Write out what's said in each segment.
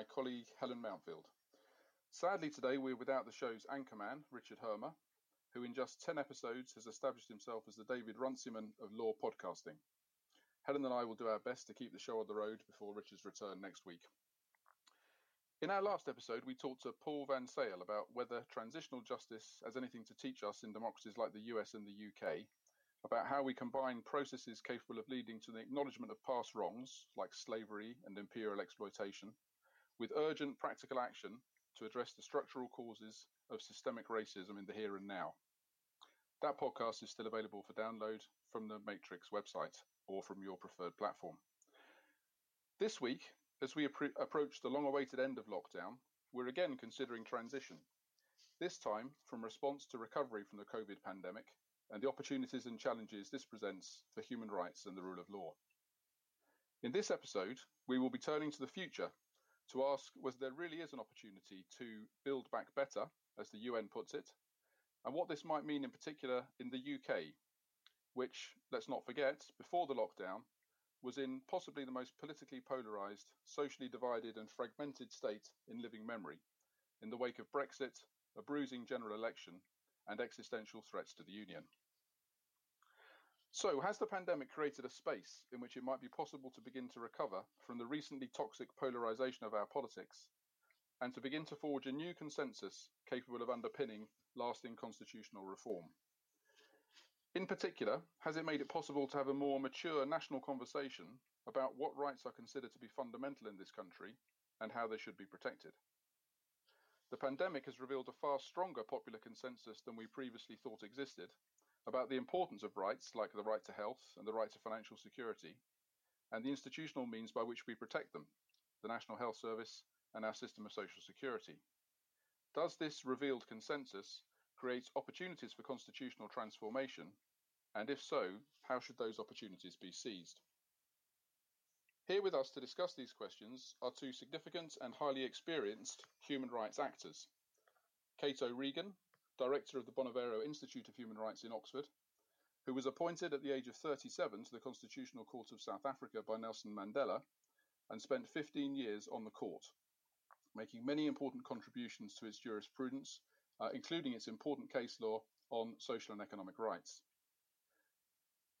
my colleague Helen Mountfield. Sadly, today we're without the show's anchorman, Richard Hermer, who in just 10 episodes has established himself as the David Runciman of law podcasting. Helen and I will do our best to keep the show on the road before Richard's return next week. In our last episode, we talked to Paul van Zyl about whether transitional justice has anything to teach us in democracies like the US and the UK, about how we combine processes capable of leading to the acknowledgement of past wrongs, like slavery and imperial exploitation, with urgent practical action to address the structural causes of systemic racism in the here and now. That podcast is still available for download from the Matrix website or from your preferred platform. This week, as we appro- approach the long awaited end of lockdown, we're again considering transition, this time from response to recovery from the COVID pandemic and the opportunities and challenges this presents for human rights and the rule of law. In this episode, we will be turning to the future to ask whether there really is an opportunity to build back better, as the UN puts it, and what this might mean in particular in the UK, which, let's not forget, before the lockdown, was in possibly the most politically polarised, socially divided, and fragmented state in living memory, in the wake of Brexit, a bruising general election, and existential threats to the Union. So, has the pandemic created a space in which it might be possible to begin to recover from the recently toxic polarisation of our politics and to begin to forge a new consensus capable of underpinning lasting constitutional reform? In particular, has it made it possible to have a more mature national conversation about what rights are considered to be fundamental in this country and how they should be protected? The pandemic has revealed a far stronger popular consensus than we previously thought existed about the importance of rights like the right to health and the right to financial security, and the institutional means by which we protect them, the National Health Service and our system of social security. Does this revealed consensus create opportunities for constitutional transformation? And if so, how should those opportunities be seized? Here with us to discuss these questions are two significant and highly experienced human rights actors. Kate O'Regan, director of the Bonavero Institute of Human Rights in Oxford, who was appointed at the age of 37 to the Constitutional Court of South Africa by Nelson Mandela and spent 15 years on the court, making many important contributions to its jurisprudence, uh, including its important case law on social and economic rights.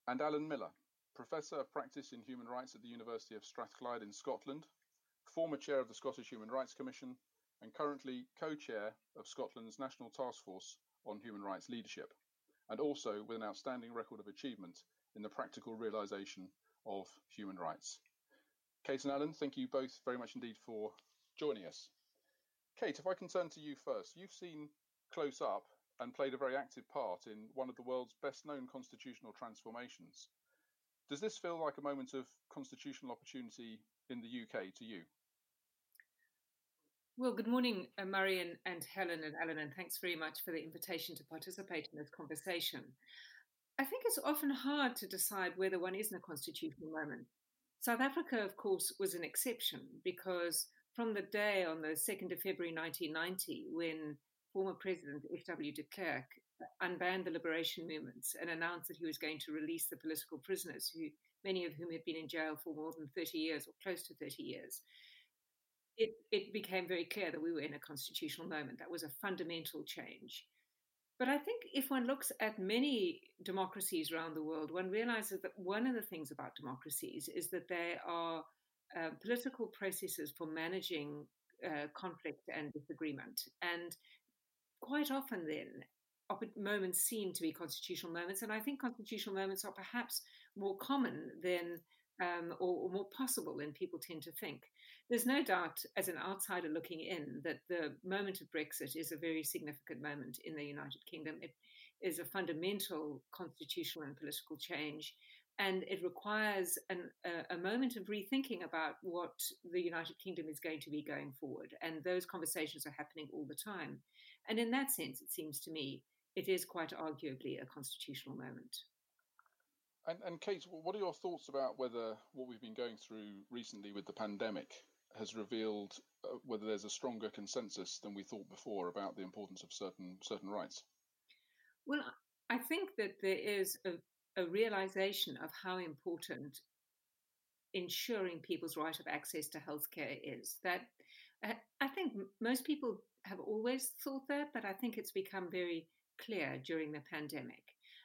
And Alan Miller, Professor of Practice in Human Rights at the University of Strathclyde in Scotland, former chair of the Scottish Human Rights Commission, and currently co-chair of Scotland's National Task Force on Human Rights Leadership, and also with an outstanding record of achievement in the practical realisation of human rights. Kate and Alan, thank you both very much indeed for joining us. Kate, if I can turn to you first, you've seen close up and played a very active part in one of the world's best known constitutional transformations. Does this feel like a moment of constitutional opportunity in the UK to you? Well, good morning, uh, and, and Helen and Alan, and thanks very much for the invitation to participate in this conversation. I think it's often hard to decide whether one is in a constitutional moment. South Africa, of course, was an exception because from the day on the 2nd of February 1990, when former President F.W. de Klerk unbanned the liberation movements and announced that he was going to release the political prisoners, who many of whom had been in jail for more than 30 years or close to 30 years it, it became very clear that we were in a constitutional moment. That was a fundamental change. But I think if one looks at many democracies around the world, one realizes that one of the things about democracies is that they are uh, political processes for managing uh, conflict and disagreement. And quite often, then, moments seem to be constitutional moments. And I think constitutional moments are perhaps more common than um, or, or, more possible than people tend to think. There's no doubt, as an outsider looking in, that the moment of Brexit is a very significant moment in the United Kingdom. It is a fundamental constitutional and political change, and it requires an, a, a moment of rethinking about what the United Kingdom is going to be going forward. And those conversations are happening all the time. And in that sense, it seems to me, it is quite arguably a constitutional moment. And, and Kate, what are your thoughts about whether what we've been going through recently with the pandemic has revealed uh, whether there's a stronger consensus than we thought before about the importance of certain certain rights? Well, I think that there is a, a realization of how important ensuring people's right of access to healthcare is. That uh, I think most people have always thought that, but I think it's become very clear during the pandemic.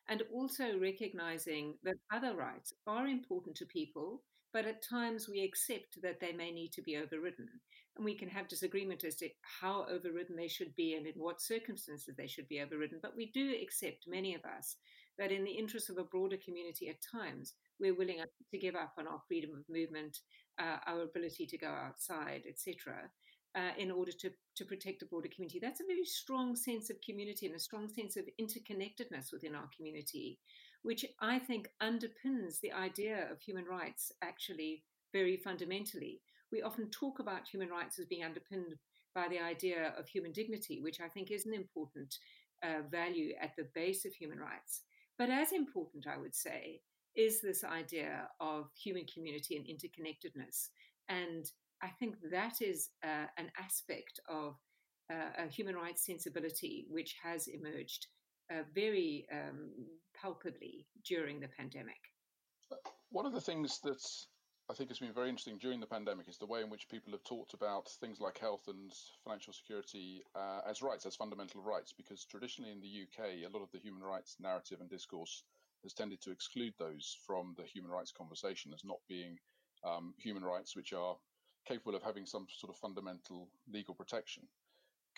And also recognizing that other rights are important to people, but at times we accept that they may need to be overridden. And we can have disagreement as to how overridden they should be and in what circumstances they should be overridden. But we do accept, many of us, that in the interest of a broader community at times, we're willing to give up on our freedom of movement, uh, our ability to go outside, etc., uh, in order to, to protect a broader community. That's a very strong sense of community and a strong sense of interconnectedness within our community, which I think underpins the idea of human rights actually very fundamentally. We often talk about human rights as being underpinned by the idea of human dignity, which I think is an important uh, value at the base of human rights. But as important, I would say, is this idea of human community and interconnectedness. And I think that is uh, an aspect of uh, a human rights sensibility which has emerged uh, very um, palpably during the pandemic. One of the things that I think has been very interesting during the pandemic is the way in which people have talked about things like health and financial security uh, as rights, as fundamental rights, because traditionally in the UK, a lot of the human rights narrative and discourse has tended to exclude those from the human rights conversation as not being um, human rights which are capable of having some sort of fundamental legal protection.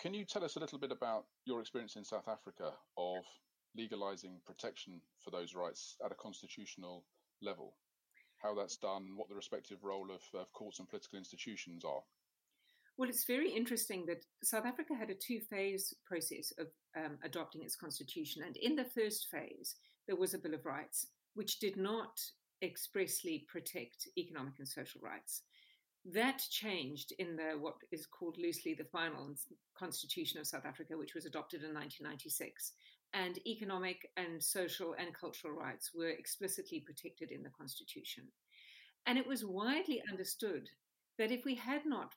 Can you tell us a little bit about your experience in South Africa of legalizing protection for those rights at a constitutional level? How that's done, what the respective role of, of courts and political institutions are? Well, it's very interesting that South Africa had a two phase process of um, adopting its constitution. And in the first phase, there was a Bill of Rights, which did not expressly protect economic and social rights. That changed in the what is called loosely the final Constitution of South Africa, which was adopted in 1996. And economic and social and cultural rights were explicitly protected in the Constitution. And it was widely understood that if we had not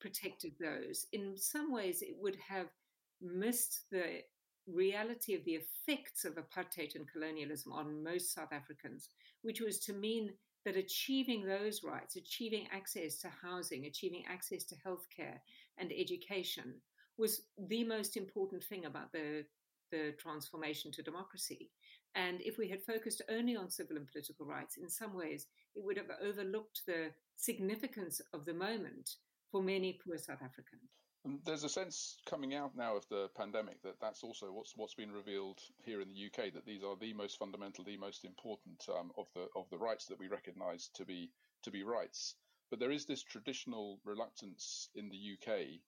protected those, in some ways it would have missed the reality of the effects of apartheid and colonialism on most South Africans, which was to mean that achieving those rights, achieving access to housing, achieving access to healthcare and education was the most important thing about the, the transformation to democracy. And if we had focused only on civil and political rights, in some ways, it would have overlooked the significance of the moment for many poor South Africans. There's a sense coming out now of the pandemic that that's also what's what's been revealed here in the UK that these are the most fundamental, the most important um, of the of the rights that we recognise to be to be rights. But there is this traditional reluctance in the UK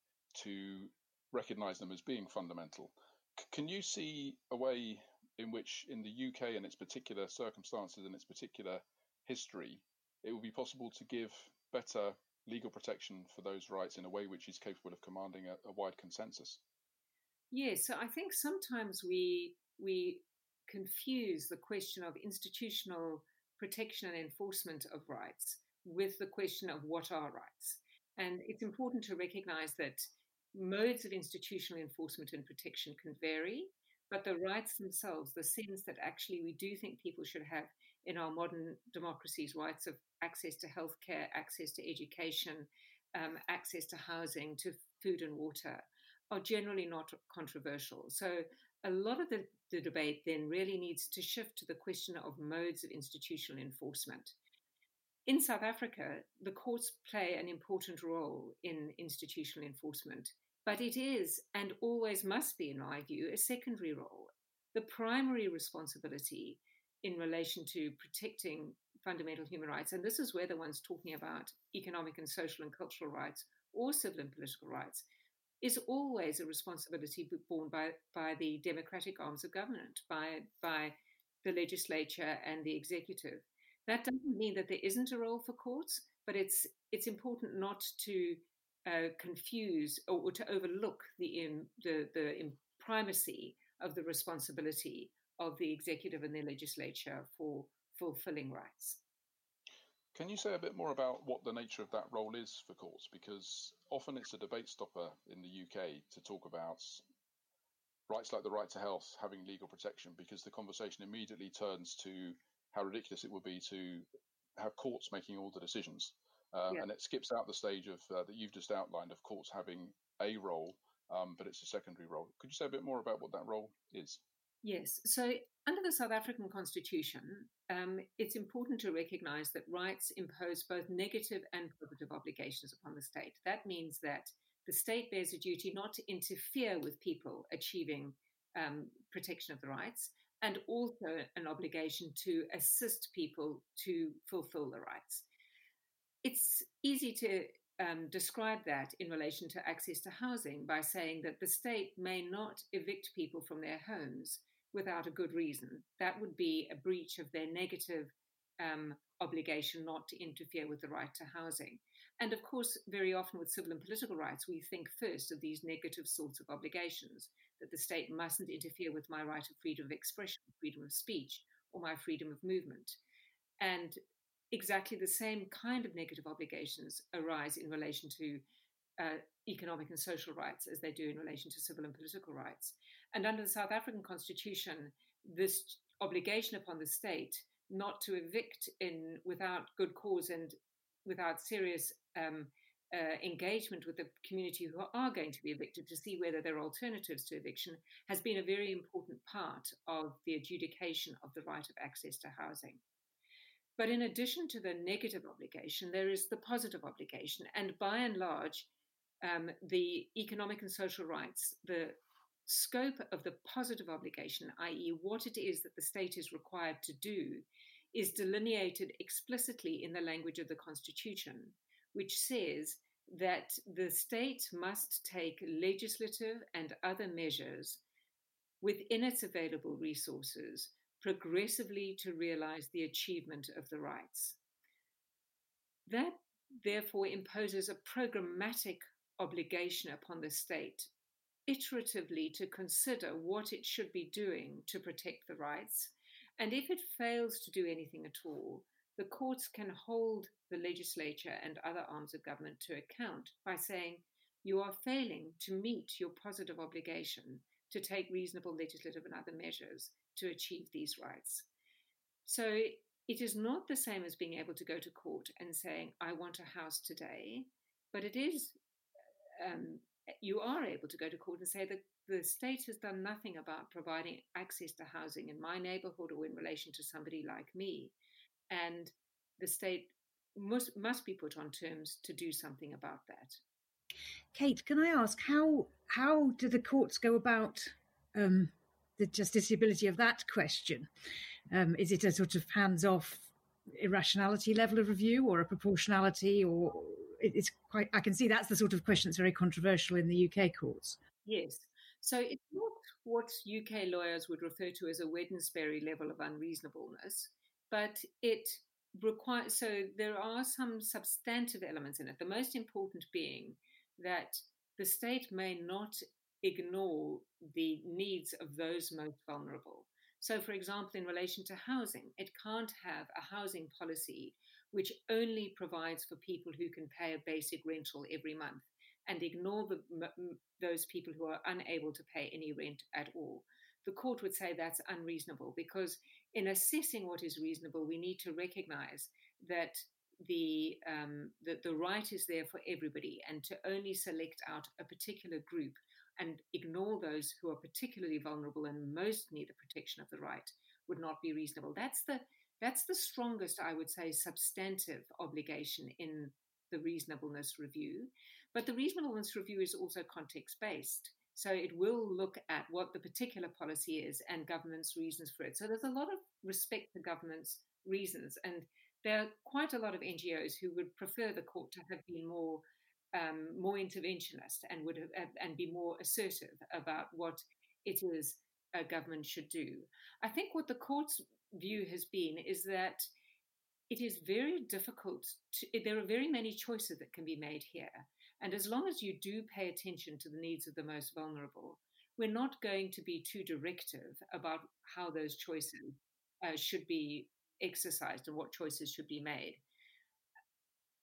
to recognise them as being fundamental. C- can you see a way in which, in the UK and its particular circumstances and its particular history, it will be possible to give better legal protection for those rights in a way which is capable of commanding a, a wide consensus. Yes, so I think sometimes we we confuse the question of institutional protection and enforcement of rights with the question of what are rights. And it's important to recognize that modes of institutional enforcement and protection can vary, but the rights themselves, the sense that actually we do think people should have in our modern democracies rights of access to healthcare, access to education, um, access to housing, to food and water, are generally not controversial. So a lot of the, the debate then really needs to shift to the question of modes of institutional enforcement. In South Africa, the courts play an important role in institutional enforcement, but it is and always must be, in my view, a secondary role. The primary responsibility in relation to protecting fundamental human rights. And this is where the ones talking about economic and social and cultural rights or civil and political rights is always a responsibility borne by, by the democratic arms of government, by, by the legislature and the executive. That doesn't mean that there isn't a role for courts, but it's, it's important not to uh, confuse or, or, to overlook the, the, the primacy of the responsibility of the executive and the legislature for fulfilling rights. Can you say a bit more about what the nature of that role is for courts? Because often it's a debate stopper in the UK to talk about rights like the right to health having legal protection, because the conversation immediately turns to how ridiculous it would be to have courts making all the decisions. Uh, yeah. And it skips out the stage of uh, that you've just outlined of courts having a role, um, but it's a secondary role. Could you say a bit more about what that role is? Yes. So, under the South African Constitution, um, it's important to recognize that rights impose both negative and positive obligations upon the state. That means that the state bears a duty not to interfere with people achieving um, protection of the rights, and also an obligation to assist people to fulfill the rights. It's easy to um, describe that in relation to access to housing by saying that the state may not evict people from their homes without a good reason. That would be a breach of their negative um, obligation not to interfere with the right to housing. And of course, very often with civil and political rights, we think first of these negative sorts of obligations that the state mustn't interfere with my right of freedom of expression, freedom of speech, or my freedom of movement. And exactly the same kind of negative obligations arise in relation to uh, economic and social rights as they do in relation to civil and political rights. And under the South African constitution, this obligation upon the state not to evict in without good cause and without serious um, uh, engagement with the community who are going to be evicted to see whether there are alternatives to eviction has been a very important part of the adjudication of the right of access to housing. But in addition to the negative obligation, there is the positive obligation. And by and large, um, the economic and social rights, the scope of the positive obligation, i.e., what it is that the state is required to do, is delineated explicitly in the language of the Constitution, which says that the state must take legislative and other measures within its available resources progressively to realize the achievement of the rights. That therefore imposes a programmatic obligation upon the state iteratively to consider what it should be doing to protect the rights. And if it fails to do anything at all, the courts can hold the legislature and other arms of government to account by saying, you are failing to meet your positive obligation to take reasonable legislative and other measures to achieve these rights. So it is not the same as being able to go to court and saying, I want a house today, but it is um, you are able to go to court and say that the state has done nothing about providing access to housing in my neighborhood or in relation to somebody like me. And the state must, must be put on terms to do something about that. Kate, can I ask how how do the courts go about um, the justiciability of that question? Um, is it a sort of hands off irrationality level of review, or a proportionality, or it's quite, I can see that's the sort of question that's very controversial in the UK courts. Yes. So it's not what UK lawyers would refer to as a Wednesbury level of unreasonableness, but it requires, so there are some substantive elements in it. The most important being that the state may not ignore the needs of those most vulnerable. So, for example, in relation to housing, it can't have a housing policy which only provides for people who can pay a basic rental every month and ignore the, those people who are unable to pay any rent at all. The court would say that's unreasonable because, in assessing what is reasonable, we need to recognize that the, um, the, the right is there for everybody and to only select out a particular group and ignore those who are particularly vulnerable and most need the protection of the right would not be reasonable. That's the that's the strongest, I would say, substantive obligation in the reasonableness review. But the reasonableness review is also context based. So it will look at what the particular policy is and government's reasons for it. So there's a lot of respect for government's reasons. And there are quite a lot of NGOs who would prefer the court to have been more um, more interventionist and would have and be more assertive about what it is a government should do. I think what the courts view has been is that it is very difficult to, there are very many choices that can be made here. And as long as you do pay attention to the needs of the most vulnerable, we're not going to be too directive about how those choices uh, should be exercised and what choices should be made.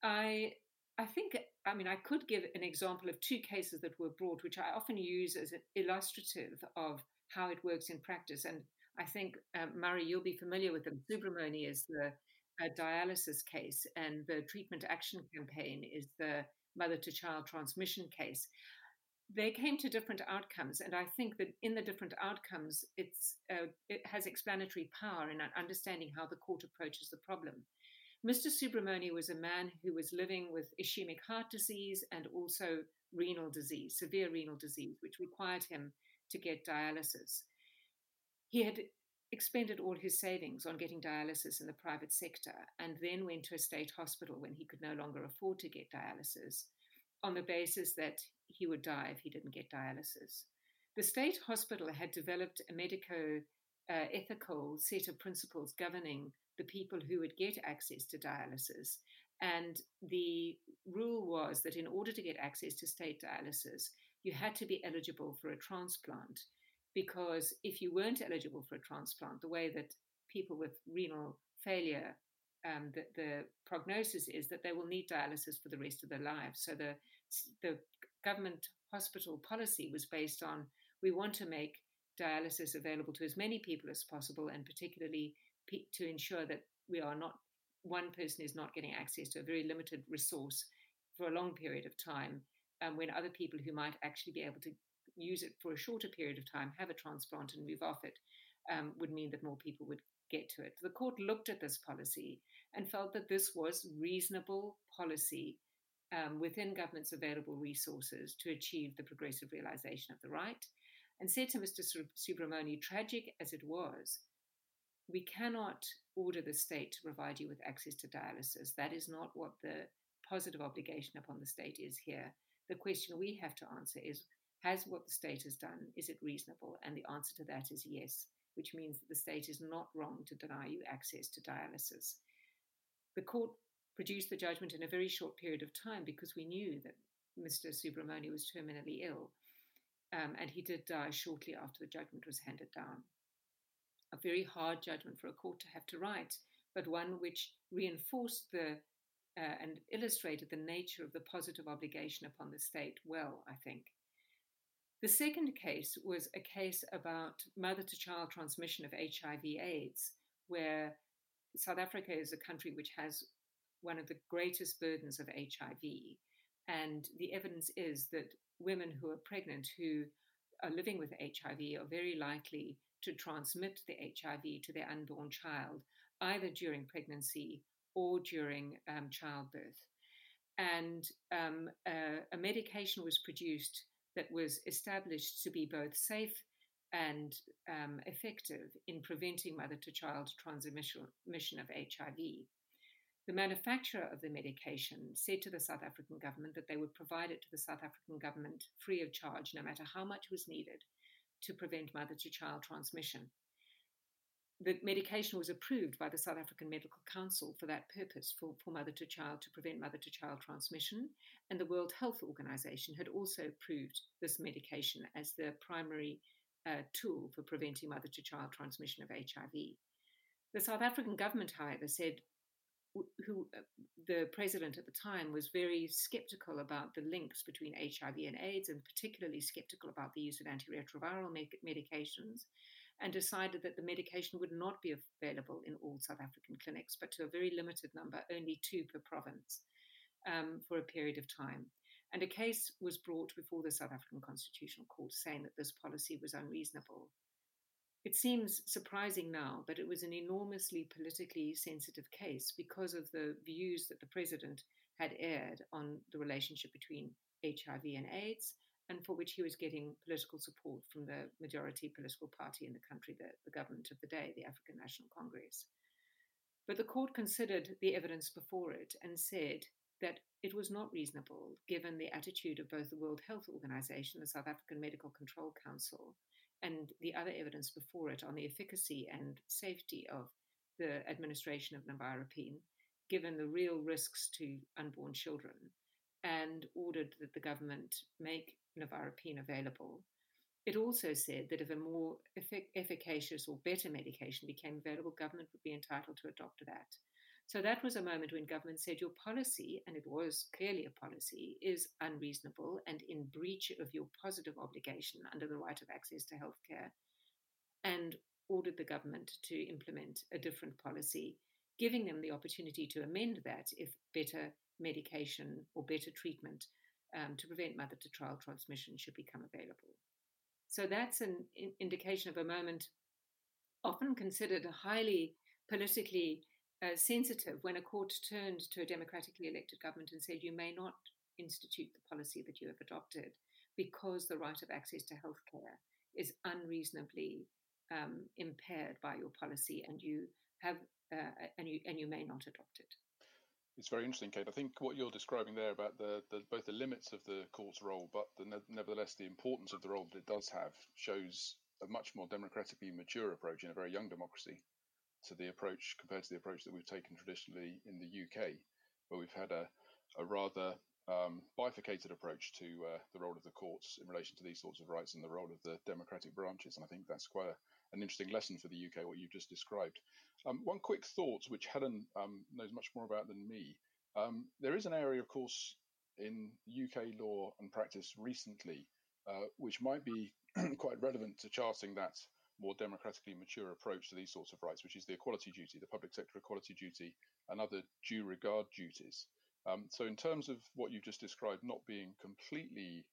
I I think I mean I could give an example of two cases that were brought, which I often use as illustrative of how it works in practice. And I think, um, Murray, you'll be familiar with them. Soobramoney is the a dialysis case, and the treatment action campaign is the mother to child transmission case. They came to different outcomes, and I think that in the different outcomes, it's uh, it has explanatory power in understanding how the court approaches the problem. Mr. Soobramoney was a man who was living with ischemic heart disease and also renal disease, severe renal disease, which required him to get dialysis. He had expended all his savings on getting dialysis in the private sector and then went to a state hospital when he could no longer afford to get dialysis on the basis that he would die if he didn't get dialysis. The state hospital had developed a medico uh, ethical set of principles governing the people who would get access to dialysis. And the rule was that in order to get access to state dialysis, you had to be eligible for a transplant because if you weren't eligible for a transplant, the way that people with renal failure, um, the, the, prognosis is that they will need dialysis for the rest of their lives. So the the government hospital policy was based on we want to make dialysis available to as many people as possible, and particularly to ensure that we are not one person is not getting access to a very limited resource for a long period of time, um, when other people who might actually be able to use it for a shorter period of time, have a transplant and move off it, um, would mean that more people would get to it. The court looked at this policy and felt that this was reasonable policy um, within government's available resources to achieve the progressive realization of the right, and said to Mr. Soobramoney, tragic as it was, we cannot order the state to provide you with access to dialysis. That is not what the positive obligation upon the state is here. The question we have to answer is has what the state has done, is it reasonable? And the answer to that is yes, which means that the state is not wrong to deny you access to dialysis. The court produced the judgment in a very short period of time because we knew that Mr. Soobramoney was terminally ill. Um, and he did die shortly after the judgment was handed down. A very hard judgment for a court to have to write, but one which reinforced the uh, and illustrated the nature of the positive obligation upon the state well, I think. The second case was a case about mother to child transmission of HIV AIDS, where South Africa is a country which has one of the greatest burdens of HIV. And the evidence is that women who are pregnant who are living with HIV are very likely to transmit the HIV to their unborn child, either during pregnancy or during um, childbirth. And um, a, a medication was produced that was established to be both safe and um, effective in preventing mother to child transmission of HIV. The manufacturer of the medication said to the South African government that they would provide it to the South African government free of charge, no matter how much was needed to prevent mother to child transmission the medication was approved by the South African Medical Council for that purpose, for, for mother to child, to prevent mother to child transmission. And the World Health Organization had also approved this medication as the primary uh, tool for preventing mother to child transmission of HIV. The South African government, however, said who uh, the president at the time was very skeptical about the links between HIV and AIDS, and particularly skeptical about the use of antiretroviral medications, and decided that the medication would not be available in all South African clinics, but to a very limited number, only two per province, um, for a period of time. And a case was brought before the South African Constitutional Court saying that this policy was unreasonable. It seems surprising now, but it was an enormously politically sensitive case because of the views that the president had aired on the relationship between HIV and AIDS and for which he was getting political support from the majority political party in the country, the, the government of the day, the African National Congress. But the court considered the evidence before it and said that it was not reasonable, given the attitude of both the World Health Organization, the South African Medical Control Council, and the other evidence before it on the efficacy and safety of the administration of nevirapine, given the real risks to unborn children, and ordered that the government make nevirapine available. It also said that if a more effic- efficacious or better medication became available, government would be entitled to adopt that. So that was a moment when government said your policy, and it was clearly a policy, is unreasonable and in breach of your positive obligation under the right of access to healthcare, and ordered the government to implement a different policy giving them the opportunity to amend that if better medication or better treatment um, to prevent mother to child transmission should become available. So that's an in- indication of a moment often considered highly politically uh, sensitive when a court turned to a democratically elected government and said, you may not institute the policy that you have adopted because the right of access to healthcare is unreasonably um, impaired by your policy and you have uh, and you and you may not adopt it. It's very interesting, Kate. I think what you're describing there about the, the both the limits of the court's role, but the, nevertheless the importance of the role that it does have, shows a much more democratically mature approach in a very young democracy to the approach compared to the approach that we've taken traditionally in the UK, where we've had a, a rather um, bifurcated approach to uh, the role of the courts in relation to these sorts of rights and the role of the democratic branches. And I think that's quite a, an interesting lesson for the UK, what you've just described. Um, one quick thought, which Helen um, knows much more about than me. Um, there is an area, of course, in UK law and practice recently, uh, which might be quite relevant to charting that more democratically mature approach to these sorts of rights, which is the equality duty, the public sector equality duty, and other due regard duties. Um, so, in terms of what you've just described not being completely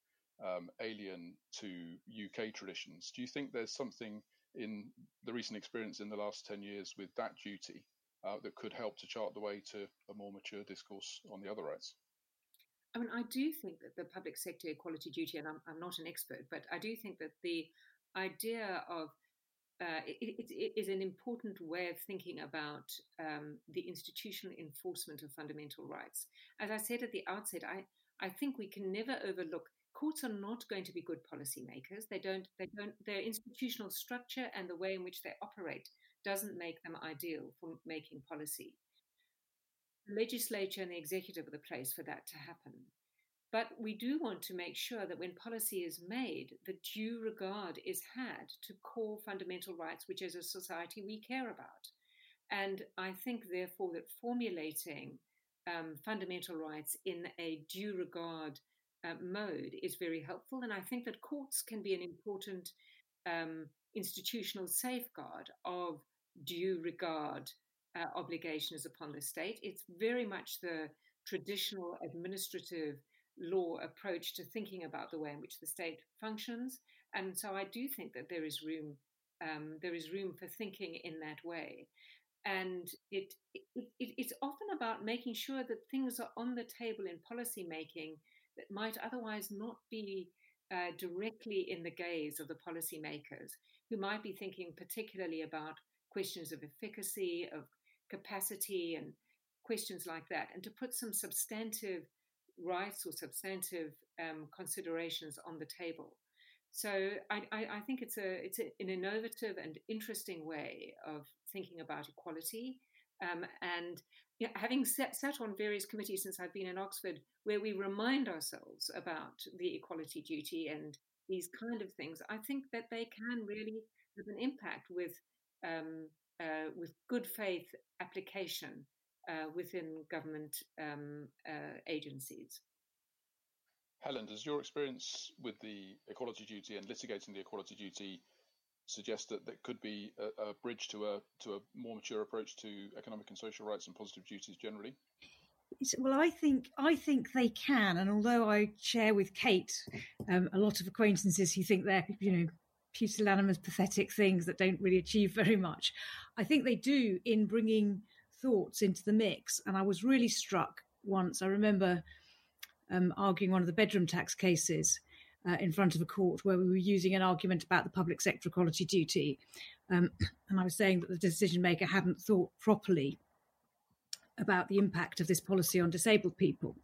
um, alien to UK traditions, do you think there's something in the recent experience in the last 10 years with that duty uh, that could help to chart the way to a more mature discourse on the other rights? I mean, I do think that the public sector equality duty, and I'm, I'm not an expert, but I do think that the idea of uh, it, it, it is an important way of thinking about um, the institutional enforcement of fundamental rights. As I said at the outset, I, I think we can never overlook courts are not going to be good policymakers. They don't, they don't, their institutional structure and the way in which they operate doesn't make them ideal for making policy. The legislature and the executive are the place for that to happen. But we do want to make sure that when policy is made, the due regard is had to core fundamental rights, which as a society we care about. And I think, therefore, that formulating um, fundamental rights in a due regard uh, mode is very helpful. And I think that courts can be an important um, institutional safeguard of due regard uh, obligations upon the state. It's very much the traditional administrative law approach to thinking about the way in which the state functions. And so I do think that there is room um, there is room for thinking in that way. And it, it, it, it's often about making sure that things are on the table in policy making that might otherwise not be uh, directly in the gaze of the policymakers, who might be thinking particularly about questions of efficacy, of capacity, and questions like that, and to put some substantive rights or substantive um, considerations on the table. So I, I, I think it's a it's a, an innovative and interesting way of thinking about equality. Um, and having sat, sat on various committees since I've been in Oxford, where we remind ourselves about the equality duty and these kind of things, I think that they can really have an impact with um, uh, with good faith application uh, within government um, uh, agencies. Helen, does your experience with the equality duty and litigating the equality duty suggest that there could be a, a, bridge to a to a more mature approach to economic and social rights and positive duties generally? Well, I think I think they can, and although I share with Kate um, a lot of acquaintances who think they're you know pusillanimous, pathetic things that don't really achieve very much, I think they do in bringing thoughts into the mix. And I was really struck once. I remember um, arguing one of the bedroom tax cases uh, in front of a court where we were using an argument about the public sector equality duty. Um, and I was saying that the decision maker hadn't thought properly about the impact of this policy on disabled people.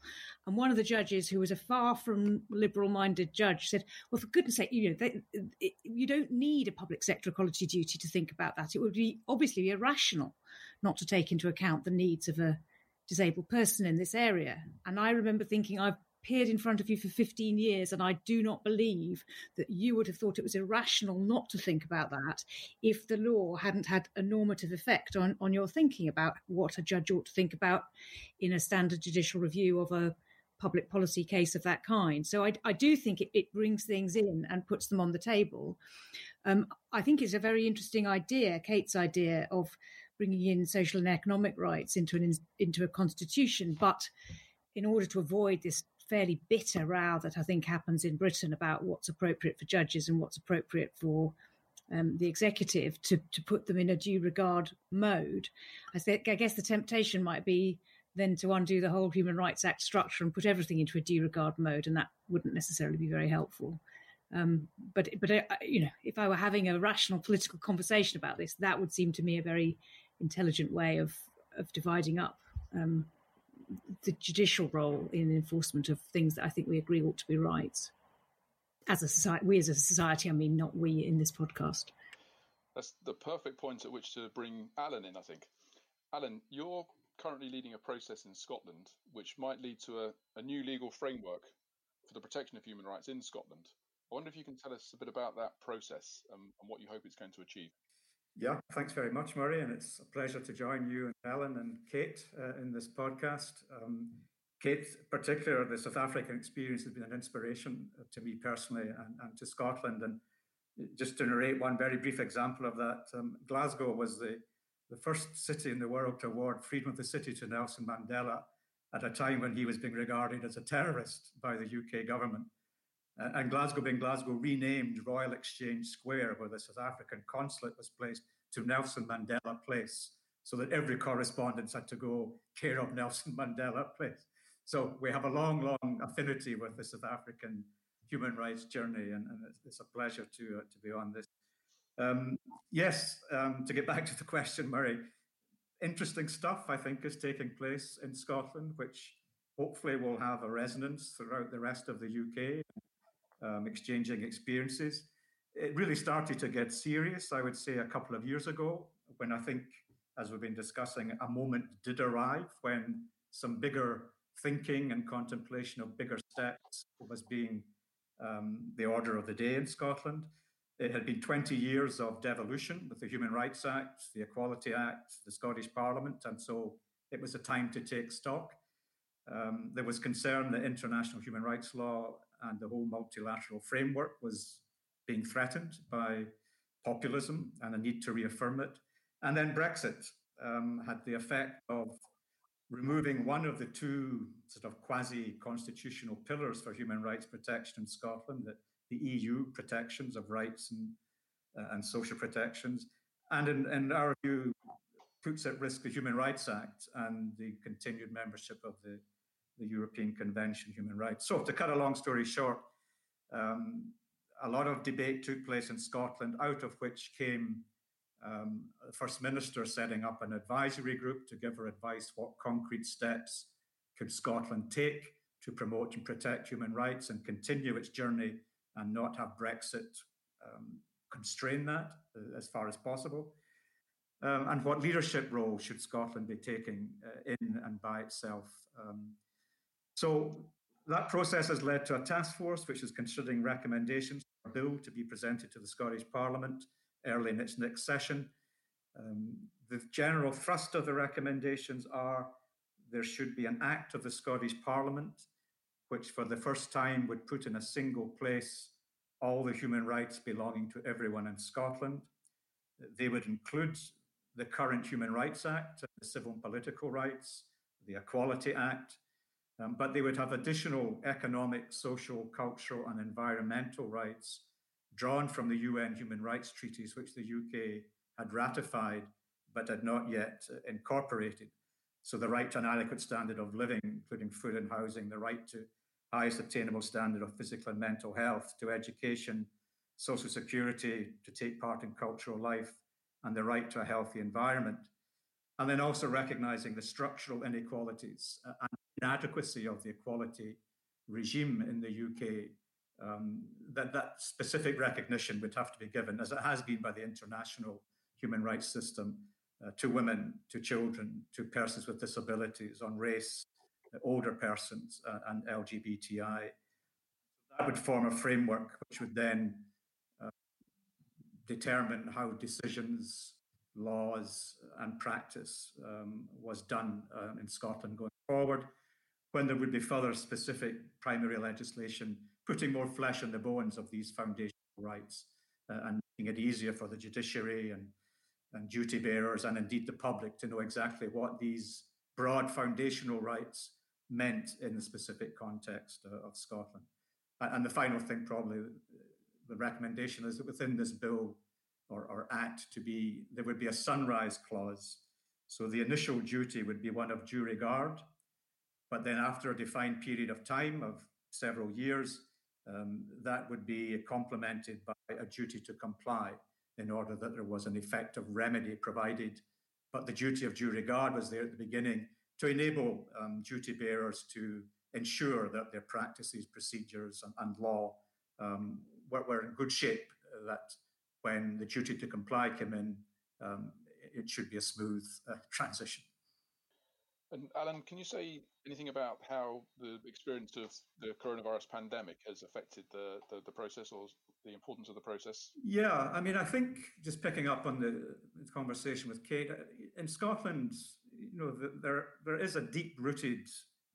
And one of the judges, who was a far from liberal minded judge, said, Well, for goodness sake, you know, they, it, you don't need a public sector equality duty to think about that. It would be obviously irrational not to take into account the needs of a disabled person in this area. And I remember thinking, I've appeared in front of you for 15 years, and I do not believe that you would have thought it was irrational not to think about that if the law hadn't had a normative effect on, on your thinking about what a judge ought to think about in a standard judicial review of a public policy case of that kind. So I, I do think it, it, brings things in and puts them on the table. Um, I think it's a very interesting idea, Kate's idea of bringing in social and economic rights into an into a constitution, but in order to avoid this fairly bitter row that I think happens in Britain about what's appropriate for judges and what's appropriate for um, the executive to to put them in a due regard mode. I I guess the temptation might be then to undo the whole Human Rights Act structure and put everything into a due regard mode, and that wouldn't necessarily be very helpful. Um, but but uh, you know, if I were having a rational political conversation about this, that would seem to me a very intelligent way of of dividing up um, the judicial role in enforcement of things that I think we agree ought to be rights. As a society, we as a society, I mean, not we in this podcast. That's the perfect point at which to bring Alan in. I think, Alan, you're currently leading a process in Scotland which might lead to a, a new legal framework for the protection of human rights in Scotland. I wonder if you can tell us a bit about that process um, and what you hope it's going to achieve. Yeah, thanks very much, Murray, and it's a pleasure to join you and Ellen and Kate uh, in this podcast. Um, Kate, particular, the South African experience has been an inspiration to me personally and, and to Scotland. And just to narrate one very brief example of that, um, Glasgow was the, the first city in the world to award Freedom of the City to Nelson Mandela at a time when he was being regarded as a terrorist by the UK government. And Glasgow being Glasgow renamed Royal Exchange Square, where the South African consulate was placed, to Nelson Mandela Place, so that every correspondence had to go care of Nelson Mandela Place. So we have a long, long affinity with the South African human rights journey, and, and it's a pleasure to uh, to be on this. Um, yes, um, to get back to the question, Murray, interesting stuff I think is taking place in Scotland, which hopefully will have a resonance throughout the rest of the UK um, exchanging experiences. It really started to get serious, I would say, a couple of years ago, when I think, as we've been discussing, a moment did arrive when some bigger thinking and contemplation of bigger steps was being um, the order of the day in Scotland. It had been 20 years of devolution with the Human Rights Act, the Equality Act, the Scottish Parliament, and so it was a time to take stock. Um, there was concern that international human rights law and the whole multilateral framework was being threatened by populism and a need to reaffirm it. And then Brexit um, had the effect of removing one of the two sort of quasi constitutional pillars for human rights protection in Scotland, the, the EU protections of rights and, uh, and social protections, and in, in our view, puts at risk the Human Rights Act and the continued membership of the the European Convention on Human Rights. So, to cut a long story short, um, a lot of debate took place in Scotland, out of which came um, the First Minister setting up an advisory group to give her advice what concrete steps could Scotland take to promote and protect human rights and continue its journey and not have Brexit um, constrain that uh, as far as possible. Um, and what leadership role should Scotland be taking uh, in and by itself um, so that process has led to a task force which is considering recommendations for a bill to be presented to the Scottish Parliament early in its next session. Um, the general thrust of the recommendations are there should be an act of the Scottish Parliament which, for the first time, would put in a single place all the human rights belonging to everyone in Scotland. They would include the current Human Rights Act, the Civil and Political Rights, the Equality Act, um, but they would have additional economic, social, cultural, and environmental rights drawn from the UN human rights treaties, which the UK had ratified but had not yet uh, incorporated. So, the right to an adequate standard of living, including food and housing, the right to highest attainable standard of physical and mental health, to education, social security, to take part in cultural life, and the right to a healthy environment. And then also recognizing the structural inequalities uh, and inadequacy of the equality regime in the UK, um, that that specific recognition would have to be given, as it has been by the international human rights system, uh, to women, to children, to persons with disabilities, on race, older persons, uh, and LGBTI. That would form a framework which would then uh, determine how decisions, laws, and practice um, was done uh, in Scotland going forward when there would be further specific primary legislation putting more flesh on the bones of these foundational rights uh, and making it easier for the judiciary and and duty bearers, and indeed the public to know exactly what these broad foundational rights meant in the specific context uh, of Scotland. And the final thing, probably, the recommendation is that within this bill or, or act to be, there would be a sunrise clause. So the initial duty would be one of due regard, but then after a defined period of time of several years, um, that would be complemented by a duty to comply in order that there was an effective remedy provided. But the duty of due regard was there at the beginning to enable um, duty bearers to ensure that their practices, procedures, and, and law um, were, were, in good shape, uh, that when the duty to comply came in, um, it should be a smooth uh, transition. And Alan, can you say anything about how the experience of the coronavirus pandemic has affected the, the, the, process or the importance of the process? Yeah, I mean, I think just picking up on the, conversation with Kate, in Scotland, you know, the, there there is a deep-rooted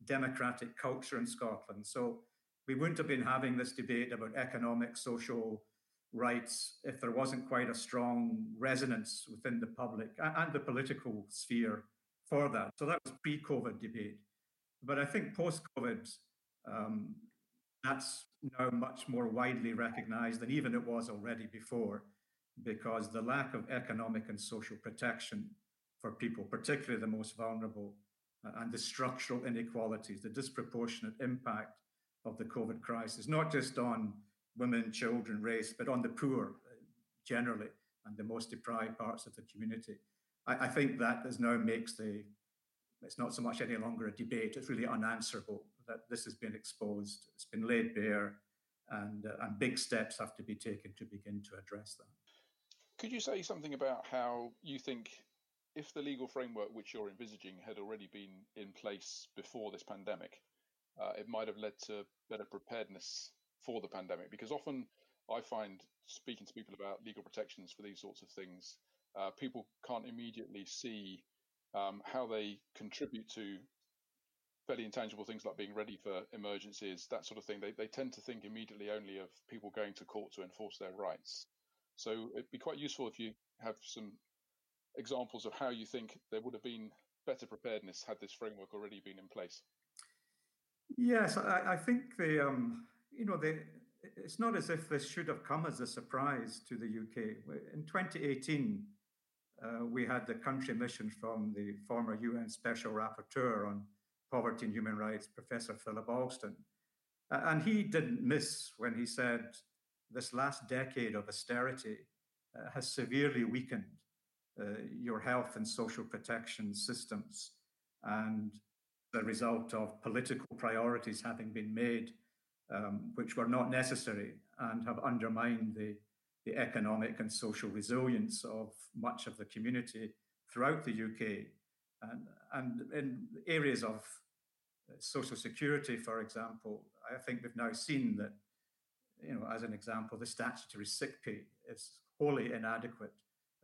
democratic culture in Scotland. So we wouldn't have been having this debate about economic, social rights if there wasn't quite a strong resonance within the public and the political sphere for that. So that was pre-COVID debate. But I think post-COVID, um, that's now much more widely recognized than even it was already before, because the lack of economic and social protection for people, particularly the most vulnerable, uh, and the structural inequalities, the disproportionate impact of the COVID crisis, not just on women, children, race, but on the poor uh, generally and the most deprived parts of the community. I, I think that is now makes the it's not so much any longer a debate, it's really unanswerable that this has been exposed, it's been laid bare, and, uh, and big steps have to be taken to begin to address that. Could you say something about how you think, if the legal framework which you're envisaging had already been in place before this pandemic, uh, it might have led to better preparedness for the pandemic? Because often I find speaking to people about legal protections for these sorts of things, uh, people can't immediately see um, how they contribute to fairly intangible things like being ready for emergencies, that sort of thing. They, they tend to think immediately only of people going to court to enforce their rights. So it'd be quite useful if you have some examples of how you think there would have been better preparedness had this framework already been in place. Yes, I, I think the um, you know the it's not as if this should have come as a surprise to the UK. In 2018, uh, we had the country mission from the former UN Special Rapporteur on Poverty and Human Rights, Professor Philip Alston. Uh, and he didn't miss when he said this last decade of austerity uh, has severely weakened uh, your health and social protection systems. And the result of political priorities having been made, um, which were not necessary and have undermined the the economic and social resilience of much of the community throughout the UK. And, and in areas of uh, social security, for example, I think we've now seen that, you know, as an example, the statutory sick pay is wholly inadequate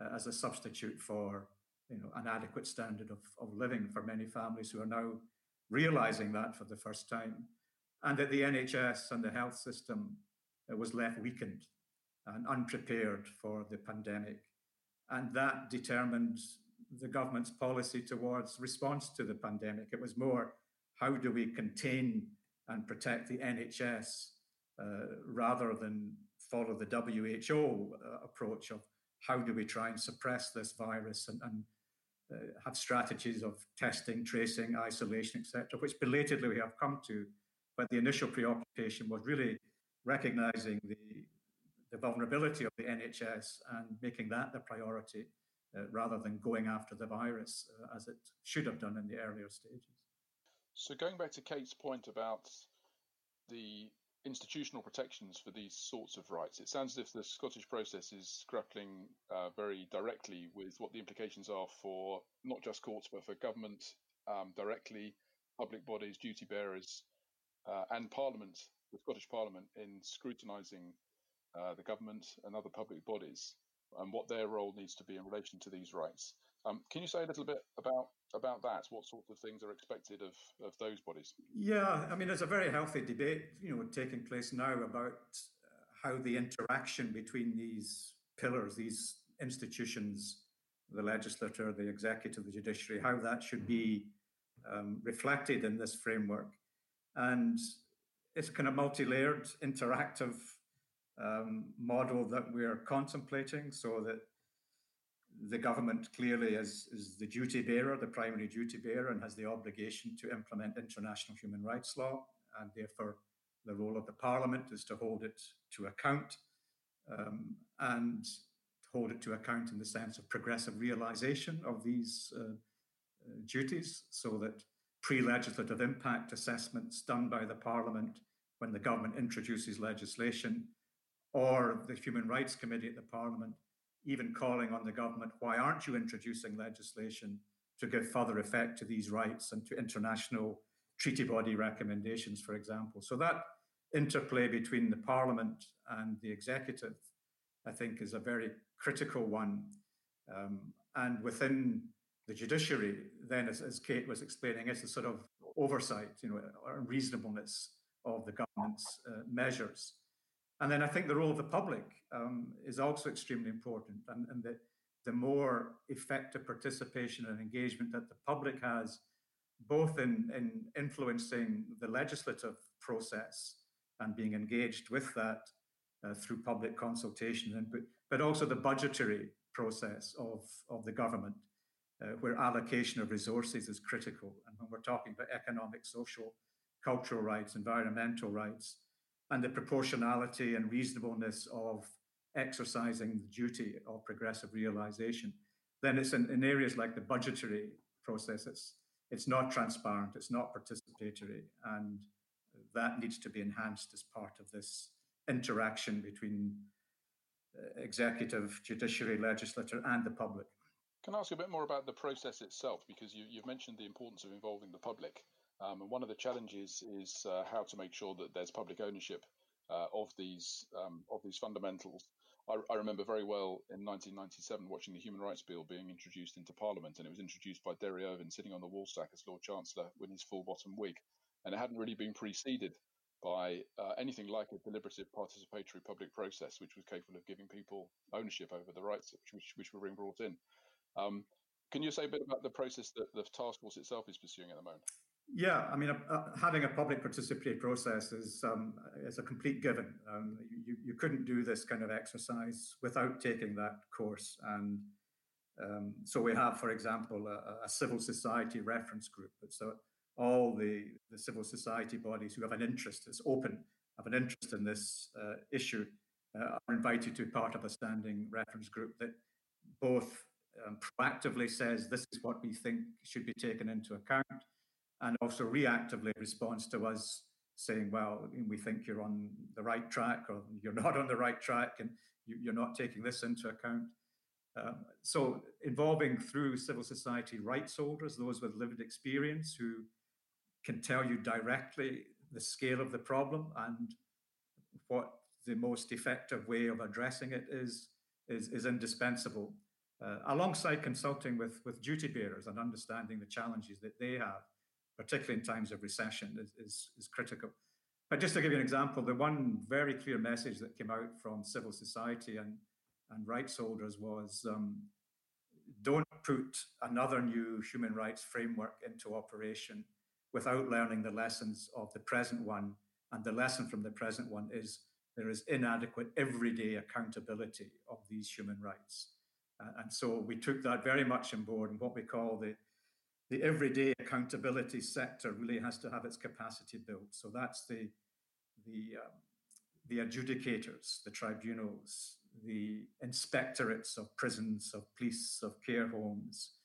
uh, as a substitute for, you know, an adequate standard of, of living for many families who are now realizing that for the first time. And that the NHS and the health system uh, was left weakened and unprepared for the pandemic. And that determined the government's policy towards response to the pandemic. It was more how do we contain and protect the NHS uh, rather than follow the WHO uh, approach of how do we try and suppress this virus and, and uh, have strategies of testing, tracing, isolation, etc., which belatedly we have come to. But the initial preoccupation was really recognizing the the vulnerability of the NHS and making that the priority uh, rather than going after the virus uh, as it should have done in the earlier stages. So, going back to Kate's point about the institutional protections for these sorts of rights, it sounds as if the Scottish process is grappling uh, very directly with what the implications are for not just courts but for government um, directly, public bodies, duty bearers, uh, and Parliament, the Scottish Parliament, in scrutinising uh, the government and other public bodies and what their role needs to be in relation to these rights. Um, can you say a little bit about about that? What sorts of things are expected of, of those bodies? Yeah, I mean, there's a very healthy debate, you know, taking place now about uh, how the interaction between these pillars, these institutions, the legislature, the executive, the judiciary, how that should be um, reflected in this framework. And it's kind of multi-layered, interactive um, model that we're contemplating so that the government clearly is, is the duty bearer, the primary duty bearer, and has the obligation to implement international human rights law. And therefore, the role of the parliament is to hold it to account um, and hold it to account in the sense of progressive realization of these uh, uh, duties so that pre-legislative impact assessments done by the parliament when the government introduces legislation or the human rights committee at the parliament even calling on the government why aren't you introducing legislation to give further effect to these rights and to international treaty body recommendations for example so that interplay between the parliament and the executive i think is a very critical one um, and within the judiciary then, as, as Kate was explaining, it's a sort of oversight, you know, or reasonableness of the government's uh, measures. And then I think the role of the public um, is also extremely important, and, and the, the more effective participation and engagement that the public has, both in, in influencing the legislative process and being engaged with that uh, through public consultation, and, but, also the budgetary process of, of the government uh, where allocation of resources is critical. And when we're talking about economic, social, cultural rights, environmental rights, and the proportionality and reasonableness of exercising the duty of progressive realization, then it's in, in areas like the budgetary process, it's, it's not transparent, it's not participatory, and that needs to be enhanced as part of this interaction between uh, executive, judiciary, legislature, and the public. Can I ask you a bit more about the process itself? Because you, have mentioned the importance of involving the public. Um, and one of the challenges is uh, how to make sure that there's public ownership uh, of these um, of these fundamentals. I, I, remember very well in 1997 watching the Human Rights Bill being introduced into Parliament, and it was introduced by Derry Irvine sitting on the Woolsack as Lord Chancellor with his full bottom wig, and it hadn't really been preceded by uh, anything like a deliberative participatory public process, which was capable of giving people ownership over the rights which, which were being brought in. Um, can you say a bit about the process that the task force itself is pursuing at the moment? Yeah, I mean, uh, uh, having a public participatory process is um, is a complete given. Um, you you couldn't do this kind of exercise without taking that course, and um, so we have, for example, a, a, civil society reference group. So all the the civil society bodies who have an interest, it's open, have an interest in this uh, issue, uh, are invited to part of a standing reference group that both um, proactively says this is what we think should be taken into account, and also reactively responds to us saying, well, we think you're on the right track or you're not on the right track and you, are not taking this into account. Um, so involving through civil society rights holders, those with lived experience who can tell you directly the scale of the problem and what the most effective way of addressing it is, is, is indispensable uh, alongside consulting with, with duty bearers and understanding the challenges that they have, particularly in times of recession, is, is, is critical. But just to give you an example, the one very clear message that came out from civil society and, and rights holders was um, don't put another new human rights framework into operation without learning the lessons of the present one. And the lesson from the present one is there is inadequate everyday accountability of these human rights. And so we took that very much on board. And what we call the, the everyday accountability sector really has to have its capacity built. So that's the, the, um, the adjudicators, the tribunals, the inspectorates of prisons, of police, of care homes,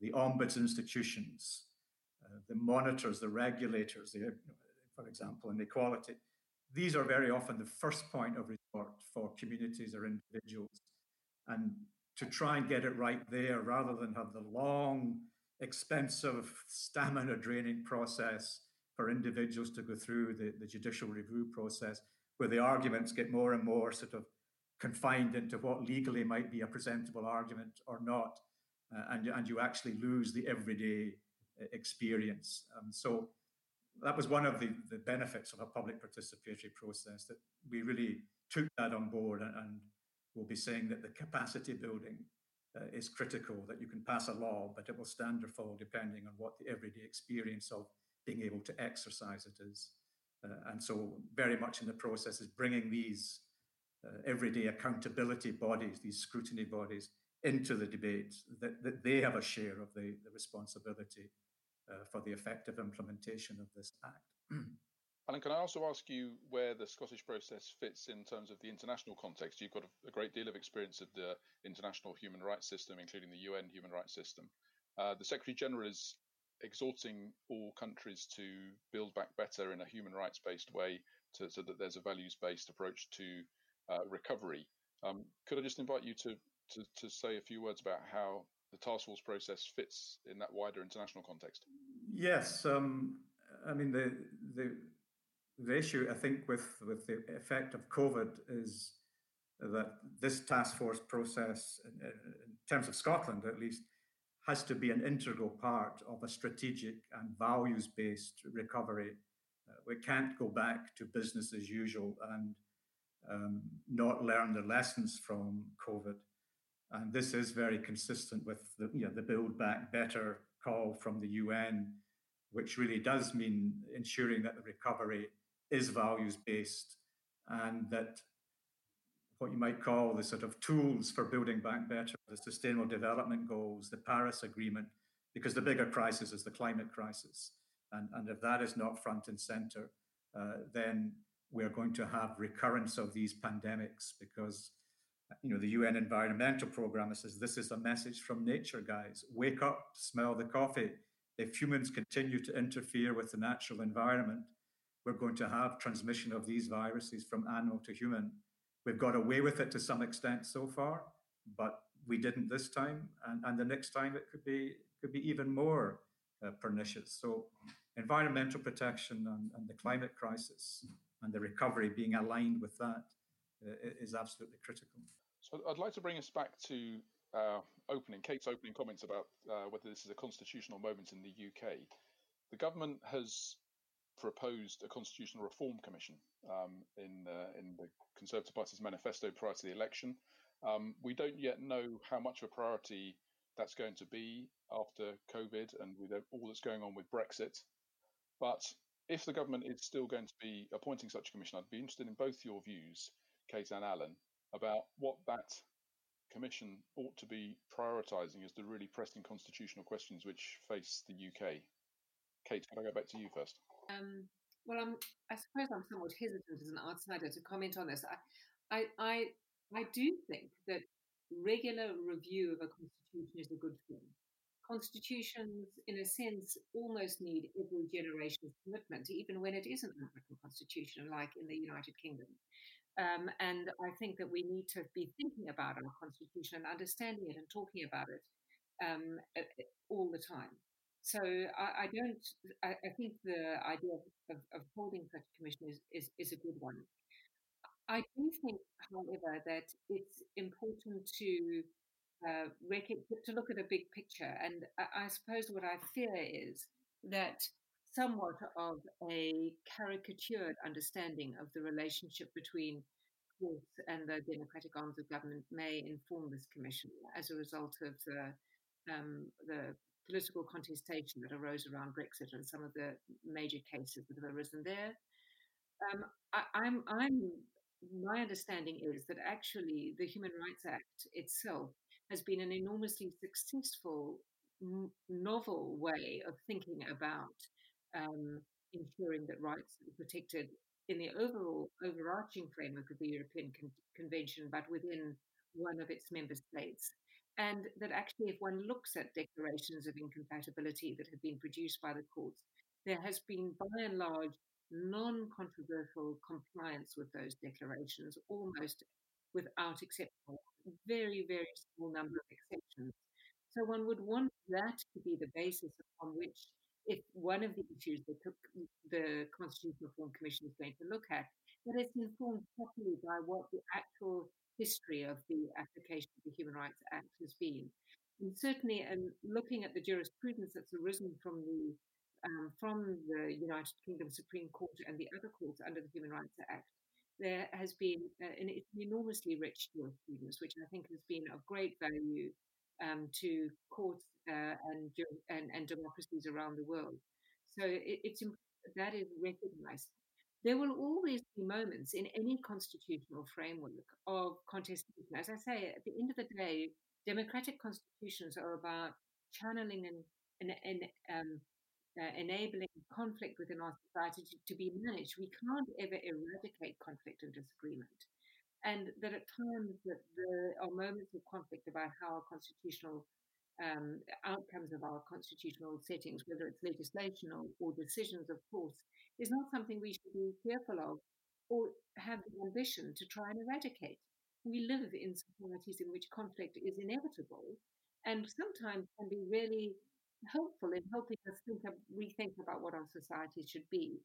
the ombuds institutions, uh, the monitors, the regulators, the, for example, inequality. These are very often the first point of resort for communities or individuals. And to try and get it right there rather than have the long, expensive, stamina draining process for individuals to go through the, the judicial review process, where the arguments get more and more sort of confined into what legally might be a presentable argument or not. Uh, and, and you actually lose the everyday uh, experience. Um, so that was one of the, the benefits of a public participatory process that we really took that on board and, and we'll be saying that the capacity building uh, is critical. That you can pass a law, but it will stand or fall depending on what the everyday experience of being able to exercise it is. Uh, and so, very much in the process is bringing these uh, everyday accountability bodies, these scrutiny bodies, into the debate, that, that they have a share of the, the responsibility uh, for the effective implementation of this Act. Alan, can I also ask you where the Scottish process fits in terms of the international context? You've got a, great deal of experience of the international human rights system, including the UN human rights system. Uh, the Secretary General is exhorting all countries to build back better in a human rights based way to, so that there's a values based approach to uh, recovery. Um, could I just invite you to, to, to say a few words about how the task force process fits in that wider international context? Yes, um, I mean the the the issue I think with with the effect of COVID is that this task force process, in, terms of Scotland at least, has to be an integral part of a strategic and values based recovery. Uh, we can't go back to business as usual and um, not learn the lessons from COVID. And this is very consistent with the, you know, the Build Back Better call from the UN, which really does mean ensuring that the recovery is values based and that what you might call the sort of tools for building back better, the sustainable development goals, the Paris Agreement, because the bigger crisis is the climate crisis. And, and if that is not front and center, uh, then we're going to have recurrence of these pandemics because you know the UN Environmental Programme says this is a message from nature, guys. Wake up, smell the coffee. If humans continue to interfere with the natural environment, we're going to have transmission of these viruses from animal to human. We've got away with it to some extent so far, but we didn't this time, and, and the next time it could be could be even more uh, pernicious. So, environmental protection and, and, the climate crisis and the recovery being aligned with that uh, is absolutely critical. So, I'd like to bring us back to uh, opening Kate's opening comments about uh, whether this is a constitutional moment in the UK. The government has proposed a constitutional reform commission um, in in the Conservative Party's manifesto prior to the election. Um, we don't yet know how much of a priority that's going to be after COVID and with all that's going on with Brexit. But if the government is still going to be appointing such a commission, I'd be interested in both your views, Kate and Alan, about what that commission ought to be prioritising as the really pressing constitutional questions which face the UK. Kate, can I go back to you first? Um, well, I'm, I suppose I'm somewhat hesitant as an outsider to comment on this. I, I, I, I do think that regular review of a constitution is a good thing. Constitutions, in a sense, almost need every generation's commitment, even when it isn't an unwritten constitution, like in the United Kingdom. Um, and I think that we need to be thinking about our constitution and understanding it and talking about it um, all the time. So I, I don't. I, I, think the idea of, of, holding such a commission is, is, is a good one. I do think, however, that it's important to uh, to look at a big picture, and I, I suppose what I fear is that somewhat of a caricatured understanding of the relationship between courts and the democratic arms of government may inform this commission as a result of the um, the political contestation that arose around Brexit and some of the major cases that have arisen there. Um, I, I'm, I'm, my understanding is that actually the Human Rights Act itself has been an enormously successful, n- novel way of thinking about um, ensuring that rights are protected in the overall overarching framework of the European Con- Convention, but within one of its member states. And that actually, if one looks at declarations of incompatibility that have been produced by the courts, there has been by and large non controversial compliance with those declarations, almost without exception, very, very small number of exceptions. So one would want that to be the basis upon which, if one of the issues that the Constitutional Reform Commission is going to look at, that it's informed properly by what the actual history of the application of the Human Rights Act has been. And certainly, and looking at the jurisprudence that's arisen from the um, from the United Kingdom Supreme Court and the other courts under the Human Rights Act, there has been uh, an enormously rich jurisprudence, which I think has been of great value um, to courts uh, and, and, and democracies around the world. So it, it's that is recognized. There will always be moments in any constitutional framework of contestation. As I say, at the end of the day, democratic constitutions are about channeling and, and, and um, uh, enabling conflict within our society to, to, be managed. We can't ever eradicate conflict and disagreement. And that at times that there are moments of conflict about how our constitutional um, outcomes of our constitutional settings, whether it's legislation or, or decisions, of course, is not something we should be fearful of or have the ambition to try and eradicate. We live in societies in which conflict is inevitable and sometimes can be really helpful in helping us think of, rethink about what our society should be.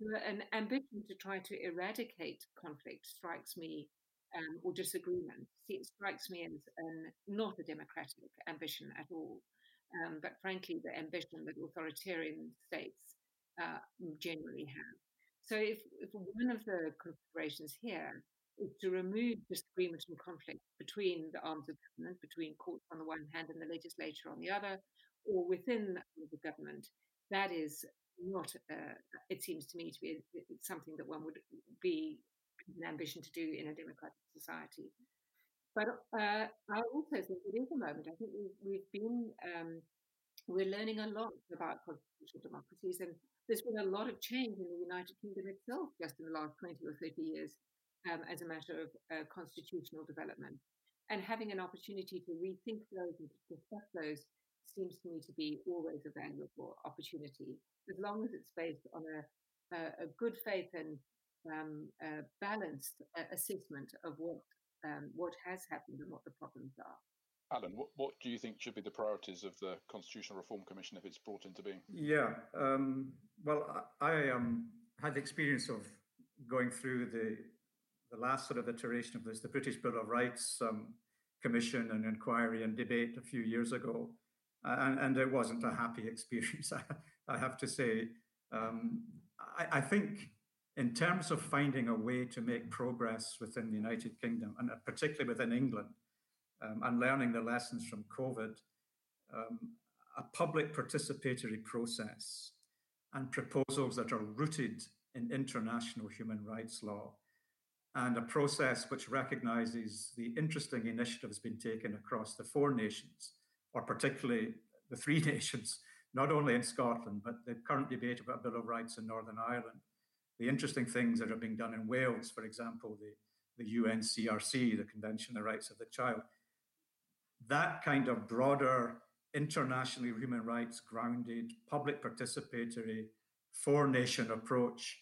So an ambition to try to eradicate conflict strikes me um, or disagreement it strikes me as an, not a democratic ambition at all, um, but frankly, the ambition that authoritarian states uh, generally have. So, if, if one of the considerations here is to remove disagreement and conflict between the arms of government, between courts on the one hand and the legislature on the other, or within the government, that is not, uh, it seems to me to be something that one would be an ambition to do in a democratic society. But uh, I also think it is a moment. I think we've, we've been, um, we're learning a lot about constitutional democracies, and there's been a lot of change in the United Kingdom itself just in the last 20 or 30 years um, as a matter of uh, constitutional development. And having an opportunity to rethink those and discuss those seems to me to be always a valuable opportunity, as long as it's based on a, a, a good faith and um, balanced uh, assessment of what um, what has happened and what the problems are. Alan, what, what do you think should be the priorities of the Constitutional Reform Commission if it's brought into being? Yeah, um, well, I um, had the experience of going through the the last sort of iteration of this, the British Bill of Rights um, Commission and inquiry and debate a few years ago, and, and it wasn't a happy experience. I, I have to say. Um, I, I think in terms of finding a way to make progress within the United Kingdom, and particularly within England, um, and learning the lessons from COVID, um, a public participatory process and proposals that are rooted in international human rights law, and a process which recognizes the interesting initiatives being taken across the four nations, or particularly the three nations, not only in Scotland, but the current debate about Bill of Rights in Northern Ireland the interesting things that are being done in Wales, for example, the, the UNCRC, the Convention on the Rights of the Child, that kind of broader, internationally human rights grounded, public participatory, four nation approach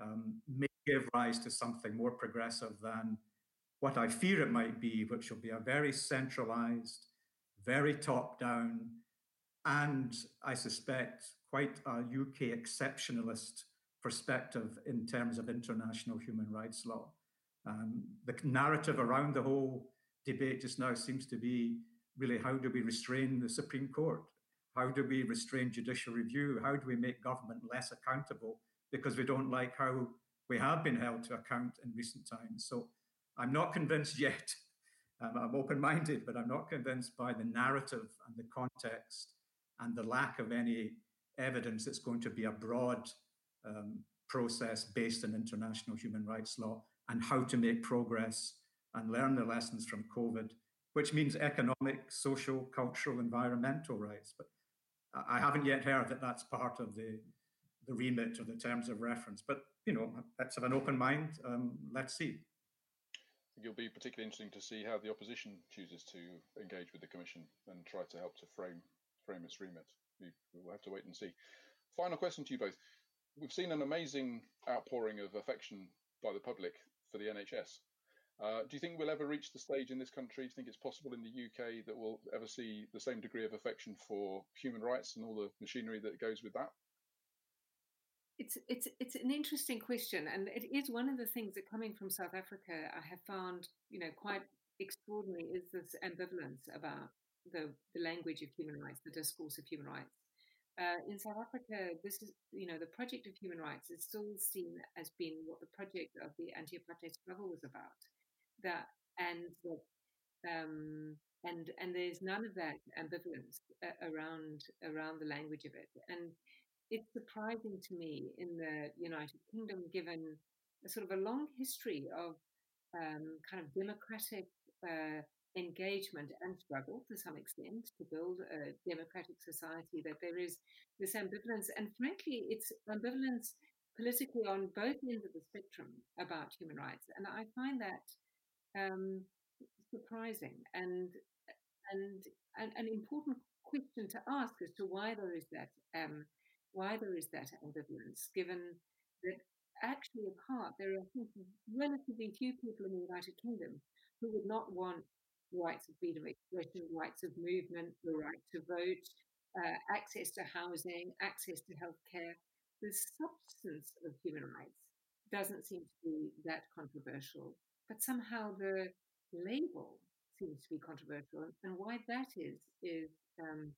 um, may give rise to something more progressive than what I fear it might be, which will be a very centralized, very top down, and I suspect quite a UK exceptionalist perspective in terms of international human rights law. Um, the narrative around the whole debate just now seems to be really how do we restrain the Supreme Court? How do we restrain judicial review? How do we make government less accountable because we don't like how we have been held to account in recent times? So I'm not convinced yet. Um, I'm open minded, but I'm not convinced by the narrative and the context and the lack of any evidence it's going to be a broad um, process based on international human rights law and how to make progress and learn the lessons from COVID, which means economic, social, cultural, environmental rights. But I haven't yet heard that that's part of the, the remit or the terms of reference. But, you know, let's have an open mind. Um, let's see. It'll be particularly interesting to see how the opposition chooses to engage with the Commission and try to help to frame frame its remit. We, will have to wait and see. Final question to you both we've seen an amazing outpouring of affection by the public for the NHS. Uh, do you think we'll ever reach the stage in this country? Do you think it's possible in the UK that we'll ever see the same degree of affection for human rights and all the machinery that goes with that? It's it's it's an interesting question, and it is one of the things that coming from South Africa I have found you know quite extraordinary is this ambivalence about the the language of human rights, the discourse of human rights. Uh, in South Africa, this is, you know, the project of human rights is still seen as being what the project of the anti-apartheid struggle was about. That and um, and and there's none of that ambivalence around around the language of it. And it's surprising to me in the United Kingdom, given a sort of a long history of um, kind of democratic uh, engagement and struggle to some extent to build a democratic society, that there is this ambivalence. And frankly, it's ambivalence politically on both ends of the spectrum about human rights. And I find that um, surprising and, and, an important question to ask as to why there is that um, why there is that ambivalence, given that actually at heart there are relatively few people in the United Kingdom who would not want rights of freedom of expression, rights of movement, the right to vote, uh, access to housing, access to healthcare. The substance of human rights doesn't seem to be that controversial, but somehow the label seems to be controversial, and why that is is um,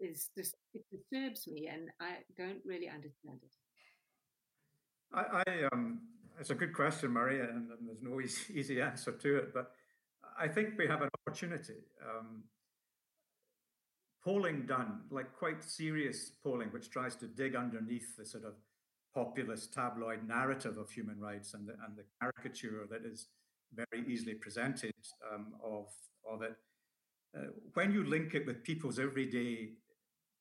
is just it disturbs me, and I don't really understand it. I, I um, it's a good question, Murray, and, and there's no easy, easy answer to it, but I think we have an opportunity. Um, polling done, like quite serious polling, which tries to dig underneath the sort of populist tabloid narrative of human rights and the, and the caricature that is very easily presented um, of, of it. Uh, when you link it with people's everyday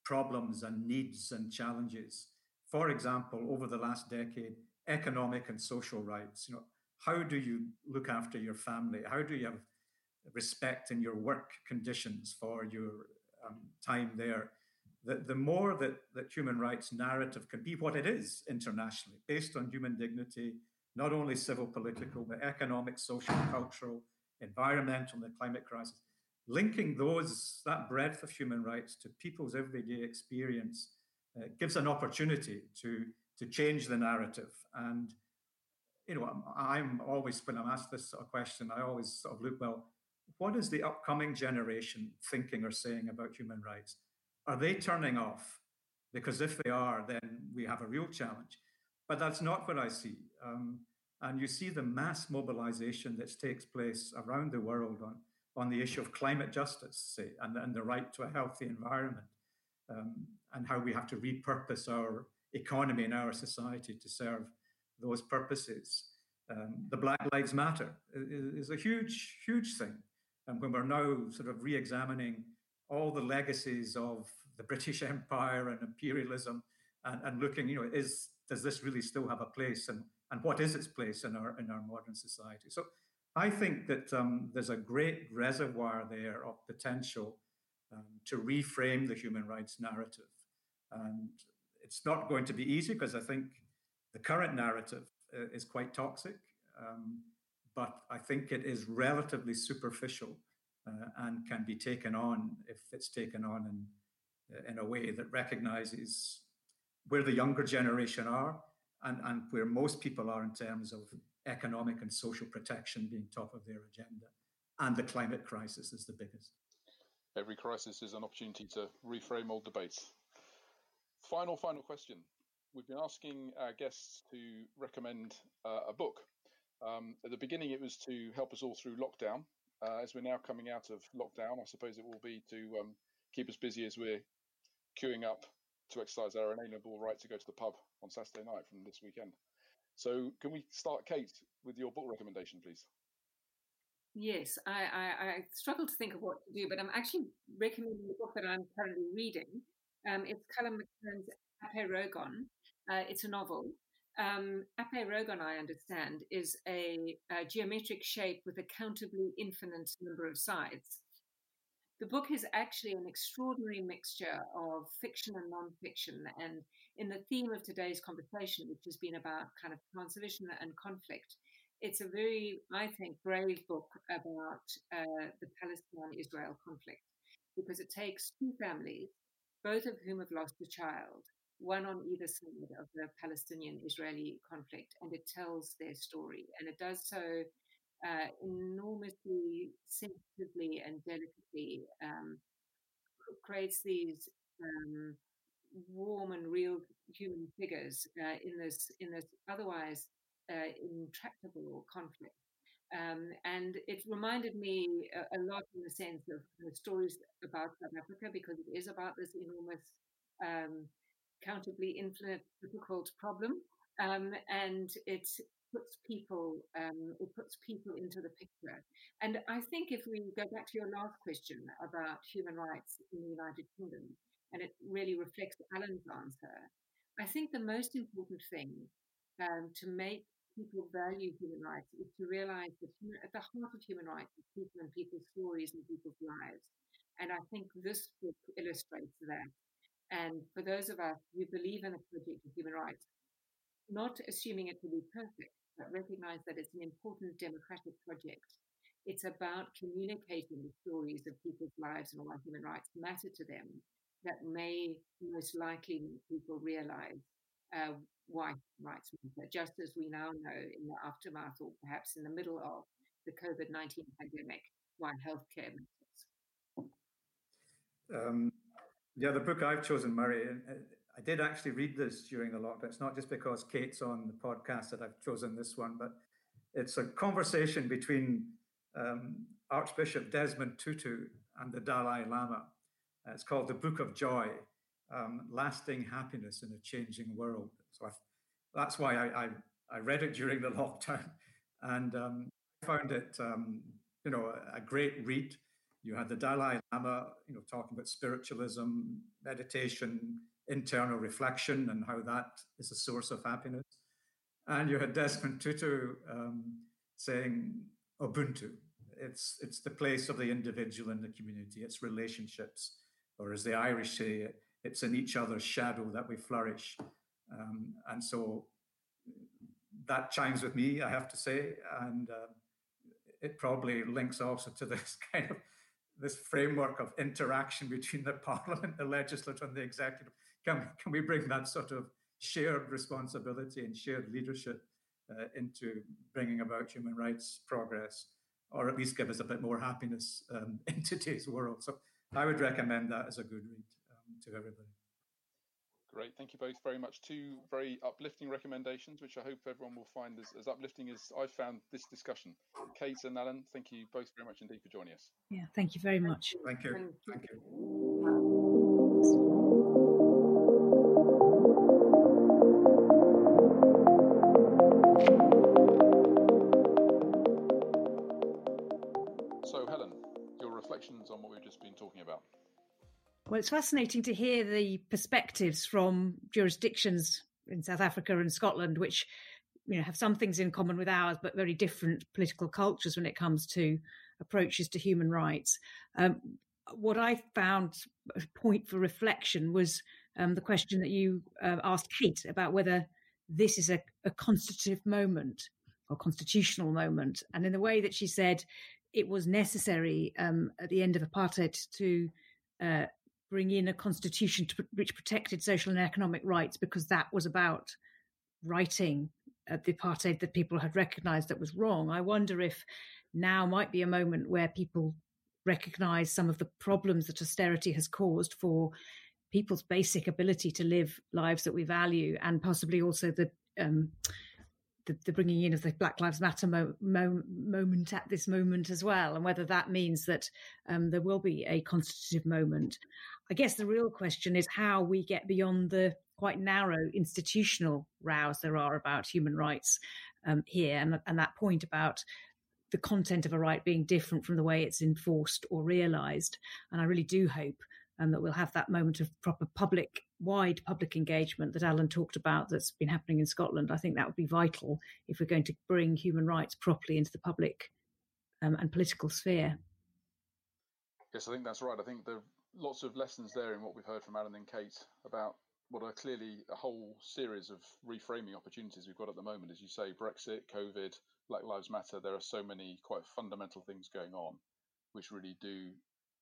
problems and needs and challenges, for example, over the last decade, economic and social rights, you know, how do you look after your family? How do you have respect in your work conditions for your um, time there, the, the more that, that human rights narrative can be what it is internationally, based on human dignity, not only civil, political, but economic, social, cultural, environmental, and the climate crisis, linking those, that breadth of human rights to people's everyday experience uh, gives an opportunity to, to change the narrative. And, you know, I'm, I'm always, when I'm asked this sort of question, I always sort of look, well, what is the upcoming generation thinking or saying about human rights? Are they turning off? Because if they are, then we have a real challenge. But that's not what I see. Um, and you see the mass mobilization that takes place around the world on, on the issue of climate justice, say, and, and the right to a healthy environment, um, and how we have to repurpose our economy and our society to serve those purposes. Um, the Black Lives Matter is, is a huge, huge thing and when we're now sort of re-examining all the legacies of the British Empire and imperialism, and, and looking, you know, is does this really still have a place, and and what is its place in our in our modern society? So, I think that um, there's a great reservoir there of potential um, to reframe the human rights narrative, and it's not going to be easy because I think the current narrative uh, is quite toxic. Um, but I think it is relatively superficial uh, and can be taken on if it's taken on in, in a way that recognizes where the younger generation are and, and where most people are in terms of economic and social protection being top of their agenda. And the climate crisis is the biggest. Every crisis is an opportunity to reframe old debates. Final, final question. We've been asking our guests to recommend uh, a book um, at the beginning, it was to help us all through lockdown. Uh, as we're now coming out of lockdown, I suppose it will be to um, keep us busy as we're queuing up to exercise our inalienable right to go to the pub on Saturday night from this weekend. So, can we start, Kate, with your book recommendation, please? Yes, I, I, I struggle to think of what to do, but I'm actually recommending the book that I'm currently reading. Um, it's Colum McCann's Ape Rogon. Uh, it's a novel, um, Rogon, I understand, is a, a, geometric shape with a countably infinite number of sides. The book is actually an extraordinary mixture of fiction and nonfiction. And in the theme of today's conversation, which has been about kind of transition and conflict, it's a very, I think, brave book about uh, the Palestine Israel conflict because it takes two families, both of whom have lost a child, one on either side of the Palestinian Israeli conflict, and it tells their story. And it does so uh, enormously sensitively and delicately, um, creates these um, warm and real human figures uh, in this in this otherwise uh, intractable conflict. Um, and it reminded me a, a, lot in the sense of the stories about South Africa because it is about this enormous, um, countably infinite, difficult problem, um, and it puts people um, it puts people into the picture. And I think if we go back to your last question about human rights in the United Kingdom, and it really reflects Alan's answer, I think the most important thing um, to make people value human rights is to realize that human, at the heart of human rights is people and people's stories and people's lives. And I think this book illustrates that. And for those of us who believe in the project of human rights, not assuming it will be perfect, but recognize that it's an important democratic project. It's about communicating the stories of people's lives and why human rights matter to them that may most likely make people realize uh, why rights matter, just as we now know in the aftermath or perhaps in the middle of the COVID 19 pandemic, why healthcare matters. Um, yeah, the book I've chosen, Murray, uh, I did actually read this during the lockdown. It's not just because Kate's on the podcast that I've chosen this one, but it's a conversation between um, Archbishop Desmond Tutu and the Dalai Lama. Uh, it's called The Book of Joy um, Lasting Happiness in a Changing World. So I, that's why I, I, I, read it during the lockdown and um, found it, um, you know, a, a great read. You had the Dalai Lama, you know, talking about spiritualism, meditation, internal reflection, and how that is a source of happiness. And you had Desmond Tutu um, saying Ubuntu. It's it's the place of the individual in the community. It's relationships, or as the Irish say, it's in each other's shadow that we flourish. Um, and so that chimes with me, I have to say, and uh, it probably links also to this kind of this framework of interaction between the parliament, the legislature, and the executive. Can, can we bring that sort of shared responsibility and shared leadership uh, into bringing about human rights progress, or at least give us a bit more happiness um, in today's world? So I would recommend that as a good read um, to everybody. Great, thank you both very much. Two very uplifting recommendations, which I hope everyone will find as, as uplifting as I've found this discussion. Kate and Alan, thank you both very much indeed for joining us. Yeah, thank you very much. Thank you. Thank you. So, reflections on what we've just been talking about. Well, it's fascinating to hear the perspectives from jurisdictions in South Africa and Scotland, which you know have some things in common with ours, but very different political cultures when it comes to approaches to human rights. Um, what I found a point for reflection was um, the question that you uh, asked Kate about whether this is a, a constitutive moment or constitutional moment, and in the way that she said it was necessary um, at the end of apartheid to uh, bring in a constitution to, which protected social and economic rights because that was about righting uh, the apartheid that people had recognized that was wrong. I wonder if now might be a moment where people recognize some of the problems that austerity has caused for people's basic ability to live lives that we value and possibly also the um, the, the, bringing in of the Black Lives Matter mo- mo- moment at this moment as well, and whether that means that um, there will be a constitutive moment. I guess the real question is how we get beyond the quite narrow institutional rows there are about human rights um, here, and, and that point about the content of a right being different from the way it's enforced or realised. And I really do hope um, that we'll have that moment of proper public, wide public engagement that Alan talked about that's been happening in Scotland. I think that would be vital if we're going to bring human rights properly into the public um, and political sphere. Yes, I think that's right. I think there are lots of lessons there in what we've heard from Alan and Kate about what are clearly a whole series of reframing opportunities we've got at the moment. As you say, Brexit, COVID, Black Lives Matter, there are so many quite fundamental things going on which really do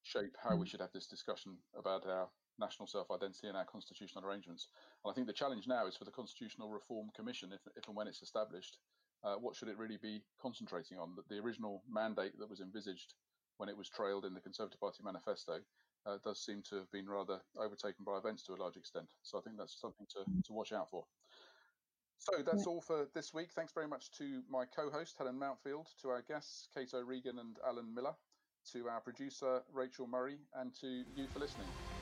shape how we mm. should have this discussion about our national self identity and our constitutional arrangements. And I think the challenge now is for the Constitutional Reform Commission, if, if and when it's established, uh, what should it really be concentrating on? That the original mandate that was envisaged when it was trailed in the Conservative Party manifesto uh, does seem to have been rather overtaken by events to a large extent. So I think that's something to, mm. to watch out for. So that's all for this week. Thanks very much to my co host, Helen Mountfield, to our guests, Kate O'Regan and Alan Miller to our producer, Rachel Murray, and to you for listening.